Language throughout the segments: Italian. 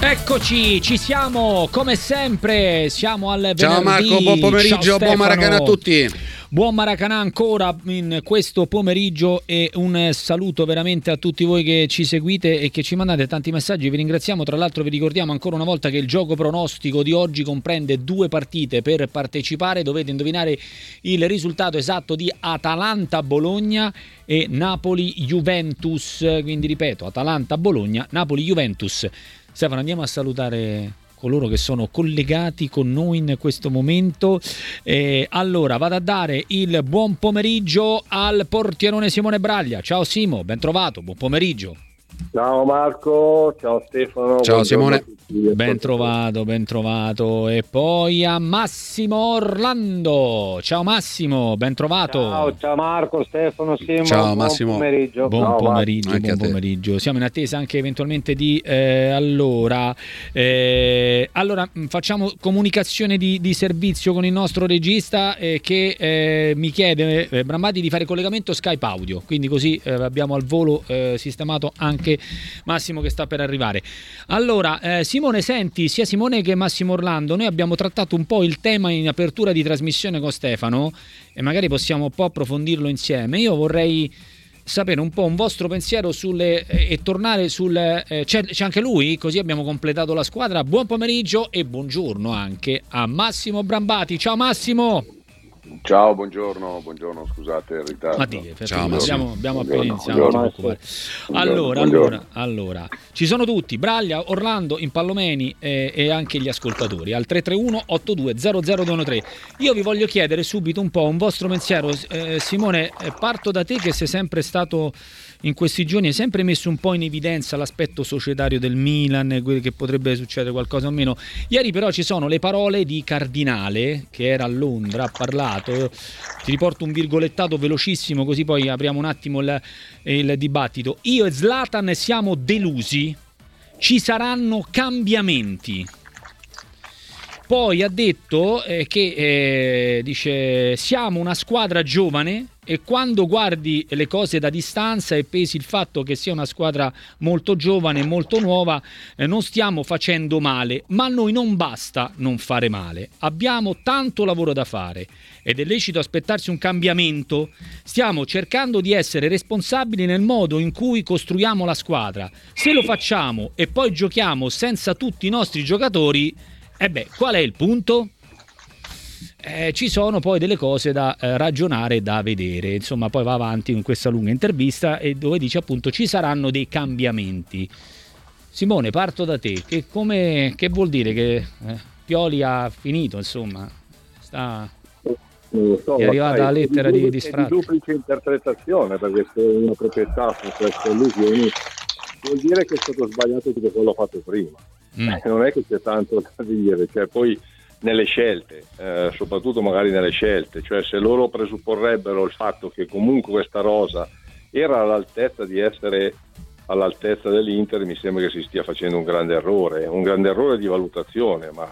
Eccoci, ci siamo come sempre, siamo al venerdì. Ciao Marco, buon pomeriggio, buon Maracanã a tutti. Buon Maracanã ancora in questo pomeriggio e un saluto veramente a tutti voi che ci seguite e che ci mandate tanti messaggi. Vi ringraziamo, tra l'altro vi ricordiamo ancora una volta che il gioco pronostico di oggi comprende due partite per partecipare. Dovete indovinare il risultato esatto di Atalanta-Bologna e Napoli-Juventus. Quindi ripeto, Atalanta-Bologna, Napoli-Juventus. Stefano, andiamo a salutare coloro che sono collegati con noi in questo momento. Eh, allora, vado a dare il buon pomeriggio al portierone Simone Braglia. Ciao Simo, ben trovato, buon pomeriggio. Ciao Marco, ciao Stefano. Ciao Simone. Ben trovato, ben trovato. E poi a Massimo Orlando. Ciao Massimo, ben trovato. Ciao, ciao Marco, Stefano, Simo. Ciao Massimo. Buon pomeriggio. Buon ciao, pomeriggio, buon pomeriggio. Siamo in attesa anche eventualmente di eh, allora. eh, allora mh, facciamo comunicazione di, di servizio con il nostro regista eh, che eh, mi chiede eh, Brambati di fare collegamento Skype audio. Quindi così eh, abbiamo al volo eh, sistemato anche Massimo che sta per arrivare. Allora, eh, Simone, senti, sia Simone che Massimo Orlando, noi abbiamo trattato un po' il tema in apertura di trasmissione con Stefano e magari possiamo un po' approfondirlo insieme. Io vorrei sapere un po' un vostro pensiero sulle, eh, e tornare sul... eh, c'è, c'è anche lui? Così abbiamo completato la squadra. Buon pomeriggio e buongiorno anche a Massimo Brambati. Ciao Massimo! Ciao, buongiorno, buongiorno, scusate il ritardo. Ma di, perfetto, Ciao, abbiamo, abbiamo appena Buongiorno, iniziato. buongiorno. preoccupare. Allora, Buongiorno. allora, allora, ci sono tutti, Braglia, Orlando, Impallomeni e, e anche gli ascoltatori al 331 8200 Io vi voglio chiedere subito un po' un vostro pensiero. Eh, Simone, eh, parto da te che sei sempre stato in questi giorni, hai sempre messo un po' in evidenza l'aspetto societario del Milan, eh, che potrebbe succedere qualcosa o meno. Ieri però ci sono le parole di Cardinale, che era a Londra, ha parlato, ti riporto un virgolettato velocissimo così poi apriamo un attimo il, il dibattito. Io e Zlatan siamo delusi, ci saranno cambiamenti. Poi ha detto eh, che eh, dice siamo una squadra giovane e quando guardi le cose da distanza e pesi il fatto che sia una squadra molto giovane, molto nuova, eh, non stiamo facendo male, ma a noi non basta non fare male. Abbiamo tanto lavoro da fare ed è lecito aspettarsi un cambiamento. Stiamo cercando di essere responsabili nel modo in cui costruiamo la squadra. Se lo facciamo e poi giochiamo senza tutti i nostri giocatori, e beh, qual è il punto? Eh, ci sono poi delle cose da eh, ragionare e da vedere. Insomma, poi va avanti in questa lunga intervista e dove dice appunto ci saranno dei cambiamenti. Simone, parto da te. Che, come, che vuol dire che eh, Pioli ha finito? Insomma, sta. So, È arrivata sai, la lettera di- di è sfratto. duplice interpretazione perché se una proprietà fa queste illusioni vuol dire che è stato sbagliato tutto quello fatto prima. Mm. Eh, Non è che c'è tanto da dire, cioè poi nelle scelte, eh, soprattutto magari nelle scelte, cioè se loro presupporrebbero il fatto che comunque questa rosa era all'altezza di essere all'altezza dell'Inter, mi sembra che si stia facendo un grande errore, un grande errore di valutazione, ma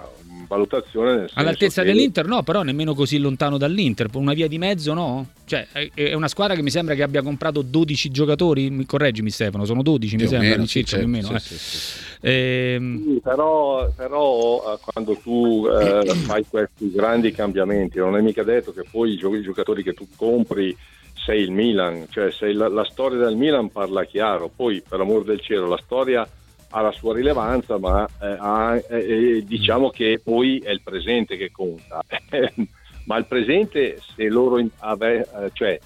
valutazione All'altezza che- dell'Inter no, però nemmeno così lontano dall'Inter, una via di mezzo no? Cioè è- una squadra che mi sembra che abbia comprato 12 giocatori, mi- correggimi Stefano, sono 12 mi Più sembra, meno, sì, circa più o meno. sì, eh. sì, sì, sì. Ehm, Sì, però, però, eh, quando tu eh, fai questi grandi cambiamenti, non è mica detto che poi i giocatori che tu compri sei il Milan, cioè sei la, la storia del Milan parla chiaro, poi per amor del cielo la storia ha la sua rilevanza, ma eh, ha- eh, diciamo che poi è il presente che conta. ma il presente, se loro ave- eh, cioè,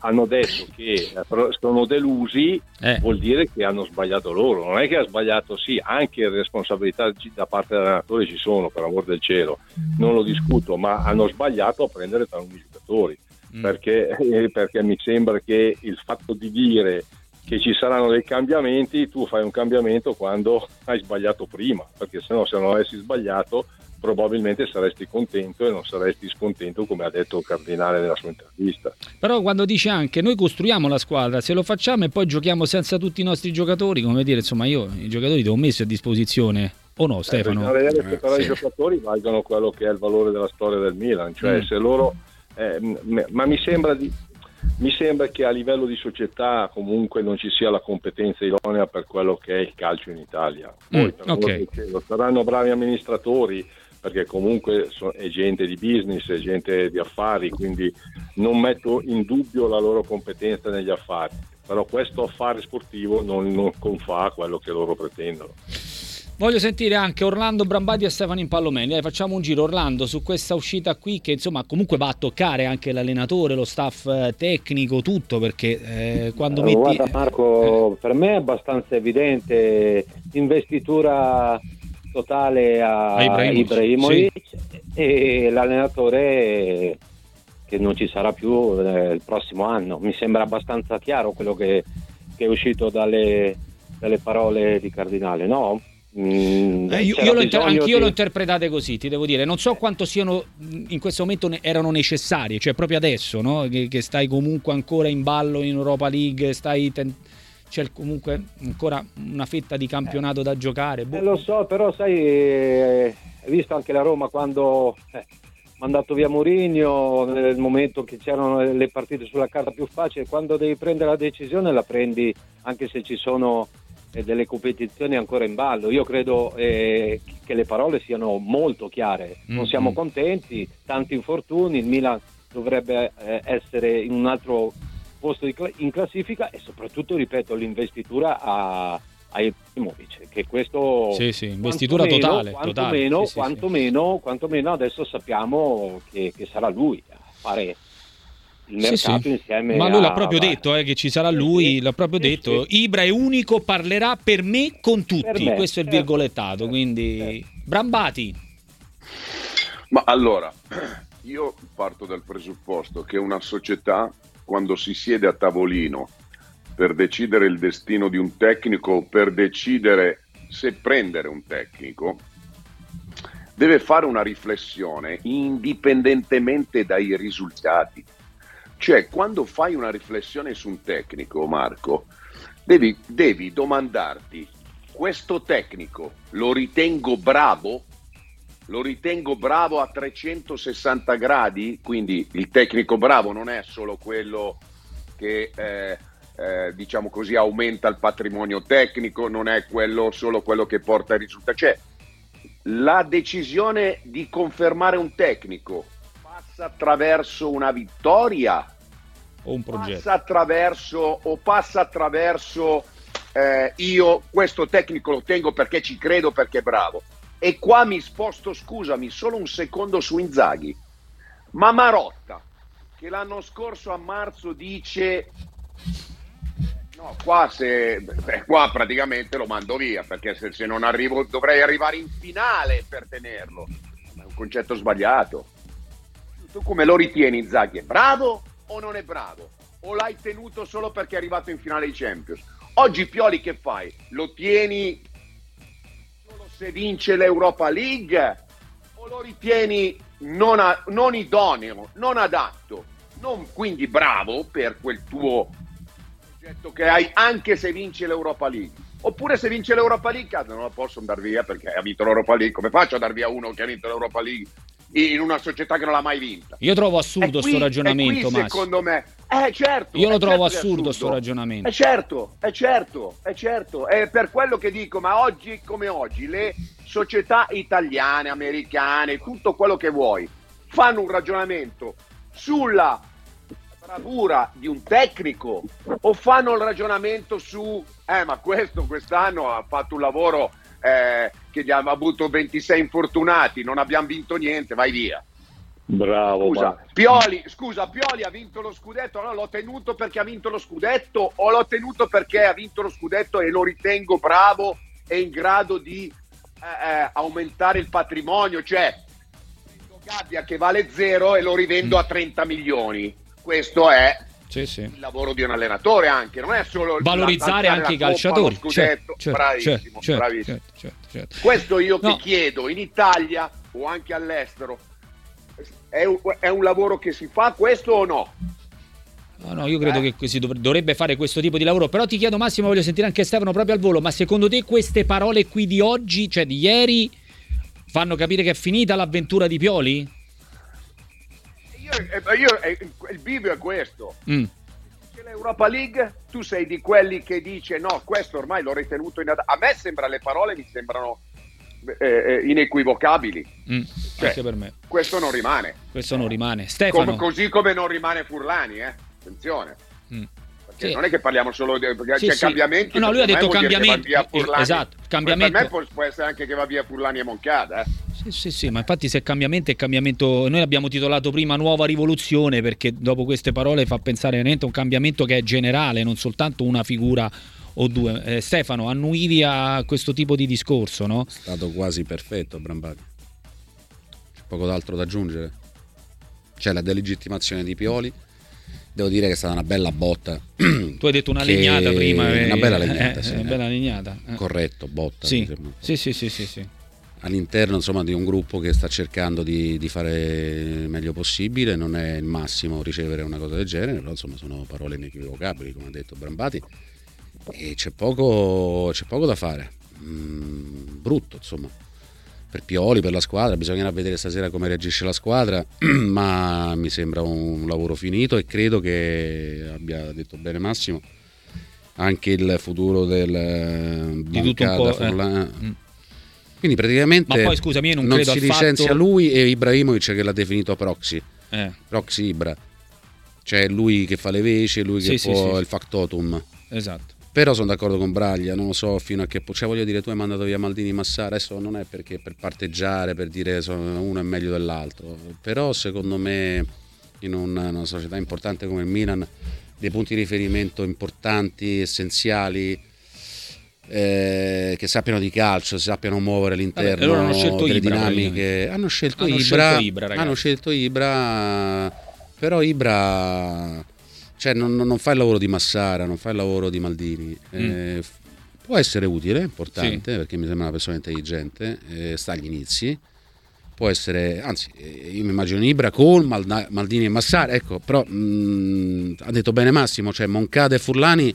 hanno detto che eh, sono delusi, eh, vuol dire che hanno sbagliato loro, non è che ha sbagliato sì, anche responsabilità da parte dell'allenatore ci sono, per amor del cielo, non lo discuto, ma hanno sbagliato a prendere taluni giocatori, mm. perché, eh, perché mi sembra che il fatto di dire che ci saranno dei cambiamenti, tu fai un cambiamento quando hai sbagliato prima, perché se no se non avessi sbagliato probabilmente saresti contento e non saresti scontento come ha detto il Cardinale nella sua intervista. Però quando dice anche noi costruiamo la squadra, se lo facciamo e poi giochiamo senza tutti i nostri giocatori, come dire, insomma io i giocatori li ho messi a disposizione o no Stefano? Bisogna vedere se Eh, però sì. i giocatori valgono quello che è il valore della storia del Milan, cioè Mm. se loro... eh, ma mi sembra di... mi sembra che a livello di società comunque non ci sia la competenza idonea per quello che è il calcio in Italia. Poi mm, okay. saranno bravi amministratori perché comunque è gente di business, è gente di affari, quindi non metto in dubbio la loro competenza negli affari, però questo affare sportivo non, non confà quello che loro pretendono. Voglio sentire anche Orlando Brambati e Stefano Impallomeni. Dai, facciamo un giro Orlando su questa uscita qui che insomma comunque va a toccare anche l'allenatore, lo staff eh, tecnico, tutto perché eh, quando allora, metti... Guarda Marco, eh. per me è abbastanza evidente investitura totale a, a Ibrahimovic, Ibrahimovic sì. e l'allenatore che non ci sarà più eh, il prossimo anno. Mi sembra abbastanza chiaro quello che, che è uscito dalle, dalle parole di Cardinale, no? Mm, eh, io, io inter- anch'io di... l'ho interpretate così, ti devo dire. Non so quanto siano in questo momento ne- erano necessarie, cioè proprio adesso, no? che, che, stai comunque ancora in ballo in Europa League, stai ten- c'è comunque ancora una fetta di campionato da giocare. Boh. Eh, lo so, però sai, eh, hai visto anche la Roma quando eh, ha mandato via Mourinho nel momento che c'erano le partite sulla carta più facile, quando devi prendere la decisione la prendi anche se ci sono e delle competizioni ancora in ballo. Io credo eh, che le parole siano molto chiare. Non mm-hmm. siamo contenti, tanti infortuni, il Milan dovrebbe eh, essere in un altro posto cl- in classifica e soprattutto, ripeto, l'investitura a, a Ibrahimovic, che questo sì, sì, investitura totale, quantomeno, totale. Sì, quantomeno, quantomeno, adesso sappiamo che, che sarà lui a fare il mercato sì, sì. insieme ma lui l'ha proprio a... detto eh, che ci sarà lui l'ha proprio detto. Ibra è unico parlerà per me con tutti. Me, questo è il certo, virgolettato quindi certo. Brambati. Ma allora io parto dal presupposto che una società quando si siede a tavolino per decidere il destino di un tecnico per decidere se prendere un tecnico deve fare una riflessione indipendentemente dai risultati cioè, quando fai una riflessione su un tecnico, Marco, devi, devi domandarti, questo tecnico lo ritengo bravo? Lo ritengo bravo a 360 gradi? Quindi il tecnico bravo non è solo quello che... Eh, eh, diciamo così, aumenta il patrimonio tecnico, non è quello, solo quello che porta ai risultati. Cioè, la decisione di confermare un tecnico passa attraverso una vittoria o un progetto? Passa attraverso, o passa attraverso eh, io questo tecnico lo tengo perché ci credo, perché è bravo. E qua mi sposto, scusami, solo un secondo su Inzaghi. Ma Marotta, che l'anno scorso a marzo dice No, qua, se, beh, qua praticamente lo mando via perché se, se, non arrivo dovrei arrivare in finale per tenerlo. Ma è un concetto sbagliato. Tu come lo ritieni Inzaghi? È bravo o non è bravo? O l'hai tenuto solo perché è arrivato in finale di Champions? Oggi Pioli che fai? Lo tieni solo se vince l'Europa League? O lo ritieni non, a, non idoneo, non adatto? Non quindi bravo per quel tuo progetto che hai anche se vince l'Europa League? Oppure se vince l'Europa League, non la posso andare via perché ha vinto l'Europa League. Come faccio a dar via uno che ha vinto l'Europa League in una società che non l'ha mai vinta. Io trovo assurdo questo ragionamento, qui, secondo me. Eh, certo. Io lo trovo certo assurdo questo ragionamento. È certo, è certo, è certo. È per quello che dico, ma oggi come oggi le società italiane, americane, tutto quello che vuoi, fanno un ragionamento sulla bravura di un tecnico o fanno il ragionamento su eh ma questo quest'anno ha fatto un lavoro eh, che ha avuto 26 infortunati, non abbiamo vinto niente, vai via. Bravo. Scusa Pioli, scusa, Pioli ha vinto lo scudetto, no, l'ho tenuto perché ha vinto lo scudetto o l'ho tenuto perché ha vinto lo scudetto e lo ritengo bravo e in grado di eh, eh, aumentare il patrimonio, cioè Gabbia che vale zero e lo rivendo a 30 milioni. Questo è sì, sì. il lavoro di un allenatore anche, non è solo valorizzare anche i calciatori. Coppa, certo, certo, bravissimo, certo, bravissimo. Certo, certo, certo, Questo io no. ti chiedo in Italia o anche all'estero, è un, è un lavoro che si fa questo o no? No, no, io credo eh. che si dovrebbe fare questo tipo di lavoro. Però ti chiedo, Massimo, voglio sentire anche Stefano proprio al volo. Ma secondo te queste parole qui di oggi, cioè di ieri, fanno capire che è finita l'avventura di Pioli? Io, io, il bivio è questo. Mm. L'Europa League, tu sei di quelli che dice no, questo ormai l'ho ritenuto in... A me sembra, le parole mi sembrano eh, eh, inequivocabili. Mm, cioè, anche per me. Questo non rimane. Questo non rimane. Stefano. Com- così come non rimane Furlani, eh? Attenzione. Mm. Sì. Non è che parliamo solo di sì, sì. cambiamenti. No, lui ha detto cambiamenti. Esatto, cambiamento. Per me può, può, essere anche che va via Furlani e Moncada. Eh? Sì, sì, sì, ma infatti se cambiamento è cambiamento, noi abbiamo titolato prima nuova rivoluzione perché dopo queste parole fa pensare veramente a un cambiamento che è generale, non soltanto una figura o due. Eh, Stefano, annuivi a questo tipo di discorso, no? È stato quasi perfetto Brambati. C'è poco d'altro da aggiungere. C'è la delegittimazione di Pioli. Devo dire che è stata una bella botta. tu hai detto una legnata prima. Una bella eh, legnata, eh, sì. Una bella legnata. Eh. Corretto, botta. Sì. Sì, sì, sì, sì, sì. All'interno insomma, di un gruppo che sta cercando di, di, fare il meglio possibile, non è il massimo ricevere una cosa del genere, però insomma sono parole inequivocabili, come ha detto Brambati e c'è poco, c'è poco da fare. Mm, brutto, insomma. Per Pioli, per la squadra, bisognerà vedere stasera come reagisce la squadra, ma mi sembra un lavoro finito e credo che abbia detto bene Massimo anche il futuro del di tutto un po', eh. Quindi praticamente poi, scusami, non, non si licenzia fatto... lui e Ibrahimovic che l'ha definito proxy. Eh. Proxy Ibra. Cioè lui che fa le veci, lui che sì, può sì, sì. il factotum. Esatto. Però sono d'accordo con Braglia, non lo so fino a che punto. Cioè, voglio dire, tu hai mandato via Maldini Massara, adesso non è perché per parteggiare, per dire uno è meglio dell'altro. Però secondo me in una, una società importante come il Milan, dei punti di riferimento importanti, essenziali, eh, che sappiano di calcio, sappiano muovere all'interno Vabbè, hanno scelto delle Ibra, dinamiche. Hanno scelto hanno Ibra, scelto Ibra hanno scelto Ibra, però Ibra cioè non, non, fa il lavoro di Massara, non fa il lavoro di Maldini. Mm. Eh, può essere utile, importante, sì. perché mi sembra una persona intelligente, eh, sta agli inizi. Può essere, anzi, eh, io mi immagino Ibra con Maldini e Massara, ecco, però mh, mm, ha detto bene Massimo, cioè Moncada e Furlani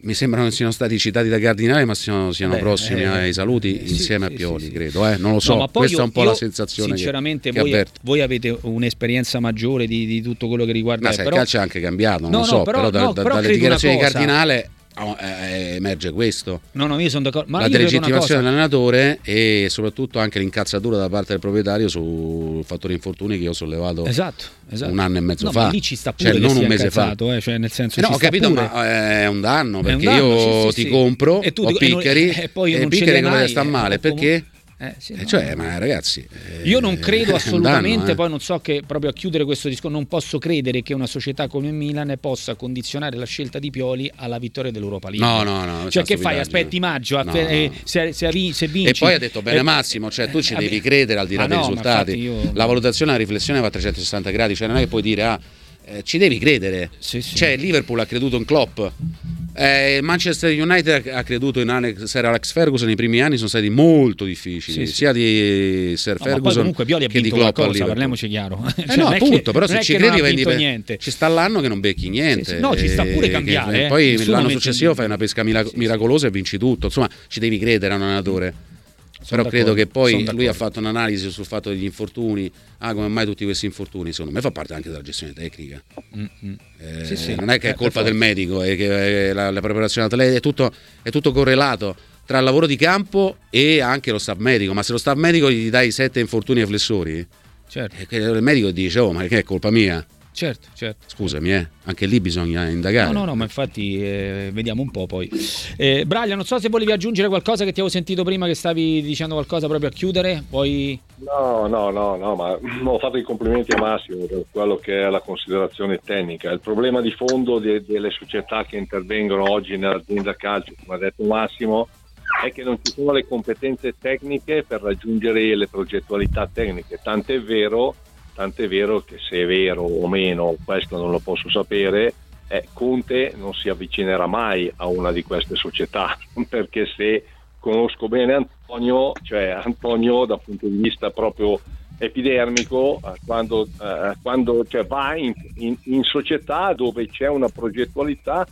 mi sembrano che siano stati citati da Cardinale, ma siano, siano Beh, prossimi eh, ai saluti eh, insieme sì, a Pioli, sì, credo. Eh? Non lo so, no, questa io, è un po' la sensazione. Sinceramente, che, voi, che voi, avete un'esperienza maggiore di, di, tutto quello che riguarda. Ma il calcio è anche cambiato, non no, lo so, no, però, però, da, da, dalle dichiarazioni di Cardinale emerge questo. No, no, io sono d'accordo. Ma la delegittimazione dell'allenatore e soprattutto anche l'incazzatura da parte del proprietario sul fattore infortuni che io ho sollevato esatto, esatto. un anno e mezzo no, fa. lì ci sta cioè, pure cioè, non un mese fa. Eh, cioè nel senso eh no, ho capito, pure. ma è un danno perché un danno, io sì, ti sì, compro, e tu, ho piccari e, e poi e non piccari come sta male perché? Eh, sì, no. cioè, ma ragazzi, io non credo assolutamente, danno, eh. poi non so che proprio a chiudere questo discorso, non posso credere che una società come Milan possa condizionare la scelta di Pioli alla vittoria dell'Europa League. No, no, no. Cioè, che fai? Aspetti maggio, no, eh, se, se, se, vinci. E poi ha detto bene eh, Massimo, cioè tu ci eh, devi credere al di là dei risultati. Io... La valutazione, la riflessione va a 360 gradi, cioè non è che puoi dire ah eh, ci devi credere. Sì, sì. Cioè, Liverpool ha creduto in Klopp. Eh, Manchester United ha creduto in Alex, Sir Alex Ferguson. I primi anni sono stati molto difficili, sì, sia di Sir no, Ferguson comunque Pioli ha che vinto di Klopp. Qualcosa, parliamoci chiaro. Eh cioè, no, appunto, che, però se ci credi vendi niente. Ci sta l'anno che non becchi niente. No, ci sta pure eh, cambiare. Che, poi l'anno successivo fai una pesca miracolosa e vinci tutto. Insomma, ci devi credere a un allenatore però credo che poi lui ha fatto un'analisi sul fatto degli infortuni, ah come mai tutti questi infortuni, secondo me fa parte anche della gestione tecnica. Mm-hmm. Eh, sì, sì. Non è che è colpa del medico, è che la, la preparazione atletica è tutto, è tutto correlato tra il lavoro di campo e anche lo staff medico, ma se lo staff medico gli dai sette infortuni ai flessori, certo. il medico dice oh ma che è colpa mia? Certo, certo. Scusami, eh, anche lì bisogna indagare. No, no, no, ma infatti eh, vediamo un po' poi. Eh, Braglia, non so se volevi aggiungere qualcosa che ti avevo sentito prima che stavi dicendo qualcosa proprio a chiudere, poi... No, no, no, no, ma ho fatto i complimenti a Massimo per quello che è la considerazione tecnica. Il problema di fondo de- delle società che intervengono oggi nell'azienda calcio, come ha detto Massimo, è che non ci sono le competenze tecniche per raggiungere le progettualità tecniche. Tant'è vero tant'è vero che se è vero o meno, questo non lo posso sapere, eh, Conte non si avvicinerà mai a una di queste società, perché se conosco bene Antonio, cioè Antonio dal punto di vista proprio epidermico, eh, quando, eh, quando cioè, va in, in, in società dove c'è una progettualità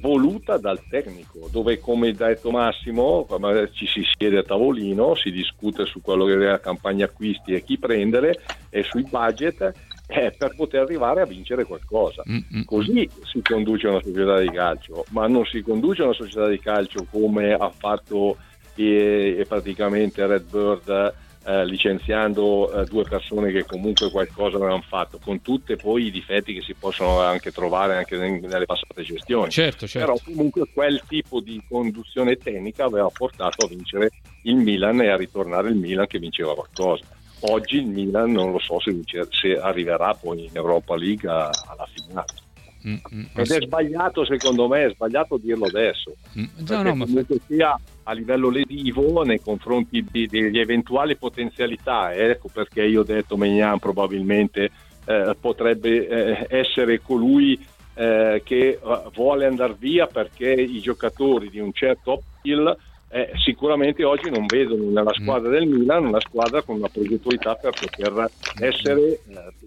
voluta dal tecnico, dove come ha detto Massimo ci si siede a tavolino, si discute su quello che è la campagna acquisti e chi prendere e sui budget eh, per poter arrivare a vincere qualcosa. Mm-hmm. Così si conduce una società di calcio, ma non si conduce una società di calcio come ha fatto eh, praticamente Redbird eh, licenziando eh, due persone che comunque qualcosa avevano fatto, con tutti poi i difetti che si possono anche trovare anche nelle passate gestioni. Certo, certo. Però comunque quel tipo di conduzione tecnica aveva portato a vincere il Milan e a ritornare il Milan che vinceva qualcosa. Oggi il Milan non lo so se, vince, se arriverà poi in Europa League alla finale. Mm, mm, Ed è sbagliato secondo me, è sbagliato dirlo adesso. Mm, no, no, ma... sia a livello lesivo nei confronti di, degli eventuali potenzialità. Ecco perché io ho detto Megnan probabilmente eh, potrebbe eh, essere colui eh, che uh, vuole andare via perché i giocatori di un certo appeal eh, sicuramente oggi non vedono nella mm. squadra del Milan una squadra con una progettualità per poter essere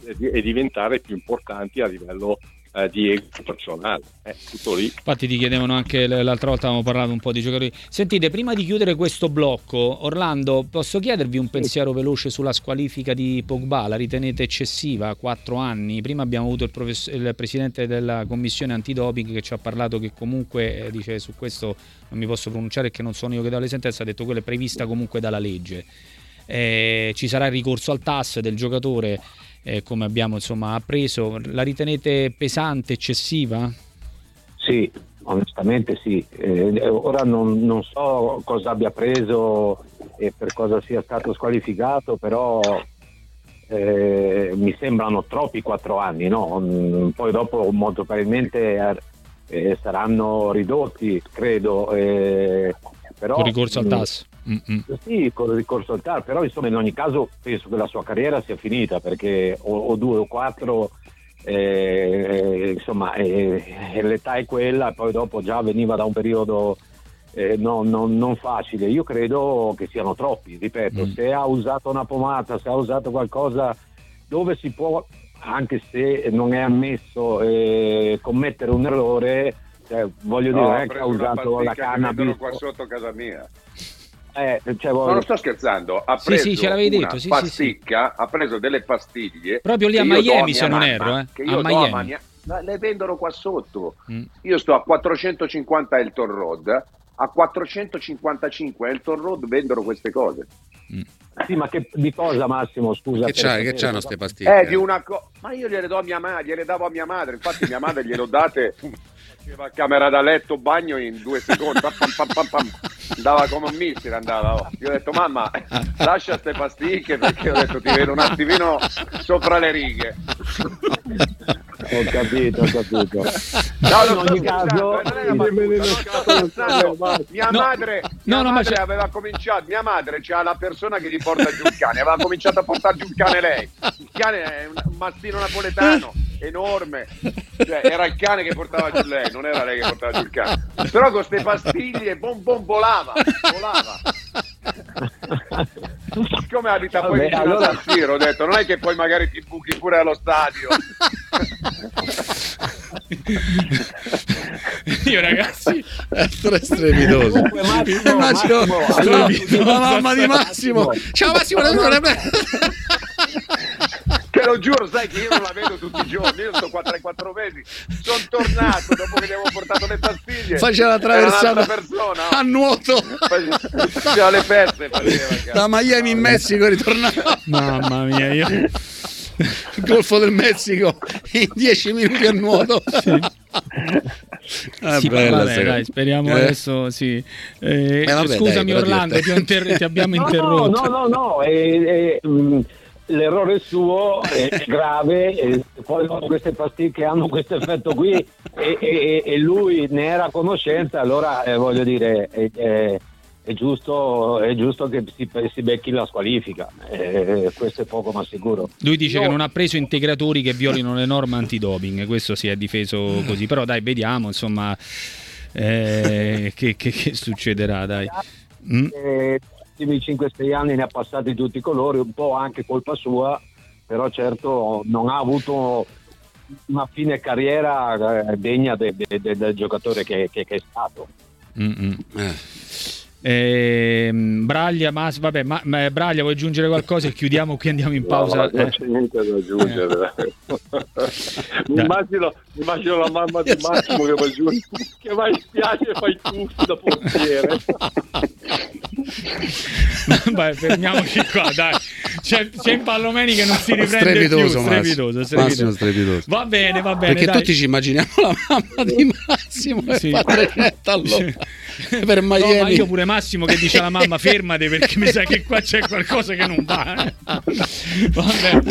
eh, e diventare più importanti a livello eh, di ego personale. È tutto lì. Infatti ti chiedevano anche l'altra volta avevamo parlato un po' di giocatori. Sentite, prima di chiudere questo blocco, Orlando, posso chiedervi un pensiero veloce sulla squalifica di Pogba? La ritenete eccessiva? Quattro anni. Prima abbiamo avuto il, profess- il presidente della commissione antidoping che ci ha parlato che comunque eh, dice su questo non mi posso pronunciare che non sono io che do le sentenze, ha detto quella è prevista comunque dalla legge. Eh, ci sarà il ricorso al TAS del giocatore eh, come abbiamo insomma, appreso, la ritenete pesante, eccessiva? Sì, onestamente sì. Eh, ora non, non, so cosa abbia preso e per cosa sia stato squalificato, però eh, mi sembrano troppi quattro anni, no? Mm, poi dopo molto probabilmente eh, saranno ridotti, credo. Eh, però, Con ricorso al TAS. Mm-mm. Sì, con il ricorso al TAR, però insomma in ogni caso penso che la sua carriera sia finita perché o, o due o quattro, eh, insomma eh, l'età è quella e poi dopo già veniva da un periodo eh, no, no, non facile. Io credo che siano troppi, ripeto, mm. se ha usato una pomata, se ha usato qualcosa dove si può, anche se non è ammesso eh, commettere un errore, cioè, voglio no, dire, che ha usato la cannabis. qua sotto casa mia. Eh, cioè, voglio... Non sto scherzando, ha preso sì, sì, ce l'avevi detto, sì, pasticca, sì, ha preso delle pastiglie. Proprio lì a Miami, se non erro. Eh. Che io a Miami. A le vendono qua sotto. Mm. Io sto a 450 Elton Road, a 455 Elton Road vendono queste cose. Mm. Sì, ma che, di cosa Massimo? Scusa. Che, c'hai, che c'hanno queste pastiglie? Eh, di una co- ma io gliele do a mia madre, gliele davo a mia madre, infatti mia madre gliele ho date Faceva camera da letto, bagno in due secondi. Pam, pam, pam, pam, andava come un missile. Andava. Oh. Io ho detto, mamma, lascia queste pasticche perché ho detto ti vedo un attimino sopra le righe. Ho capito, ho capito. No, in ogni caso, mia madre, mia no, madre aveva cominciato. Mia madre c'ha la persona che gli porta giù il cane, aveva cominciato a portare giù il cane lei. Il cane è un mastino napoletano enorme, cioè, era il cane che portava giù lei, non era lei che portava giù il cane. Però con queste pastiglie, bom bom volava, volava. Siccome abita poi vicino allora... a San Siro, ho detto, non è che poi magari ti buchi pure allo stadio. Io ragazzi, essere strepitoso. Massimo, Massimo, Massimo, la mamma di Massimo. Ciao Massimo, Te lo giuro, sai che io non la vedo tutti i giorni. Io sto qua tra i quattro mesi. Sono tornato dopo che gli avevo portato le pastiglie. Faceva la traversata persona, a nuoto. Faceva le pezze. Faceva, da Miami in Messico ritornava. Mamma mia, io il Golfo del Messico in 10 minuti a nuoto. Sì. Ah, sì, bella, vabbè, dai, speriamo eh. adesso sì. Eh, eh, vabbè, scusami dai, Orlando, ti, inter- ti, abbiamo no, interrotto. No, no, no, no. Eh, l'errore suo è grave e poi queste pasticche hanno questo effetto qui e, e, e, lui ne era a conoscenza allora eh, voglio dire è, è giusto, è giusto, che si, si, becchi la squalifica, eh, questo è poco ma sicuro. Lui dice Io... che non ha preso integratori che violino le norme antidoping, questo si è difeso così, però dai, vediamo insomma eh, che, che, che, succederà. Dai. Mm? Eh, ultimi 5-6 anni ne ha passati tutti i colori, un po' anche colpa sua, però certo non ha avuto una fine carriera eh, degna de, de, de, del giocatore che, che, che è stato. Eh. Ehm, Braglia, Mas, vabbè, ma, ma, Braglia, vuoi aggiungere qualcosa e chiudiamo qui andiamo in pausa? No, non c'è niente da aggiungere. mi, immagino, immagino, la mamma di Massimo che va giù, che va in spiaggia e fa i tuffi da portiere. Vai, fermiamoci qua, dai. C'è, c'è Pallomeni che non si riprende strepitoso, più. Strepitoso, strepitoso. strepitoso. Va bene, va bene. Perché dai. tutti ci immaginiamo la mamma di Massimo Sì. fa 300 all'ora per No, ma Miami. io pure Massimo che dice alla mamma fermate perché mi sa che qua c'è qualcosa che non va. Vabbè,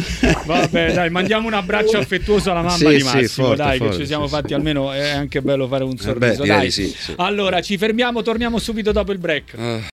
vabbè, dai, mandiamo un abbraccio affettuoso alla mamma Sì, di sì, Massimo, forte, dai, forte, che ci siamo sì, fatti sì. almeno è anche bello fare un Eh beh, sorriso. direi dai. sì, sì. Allora, ci fermiamo, torniamo subito dopo il break. Ah.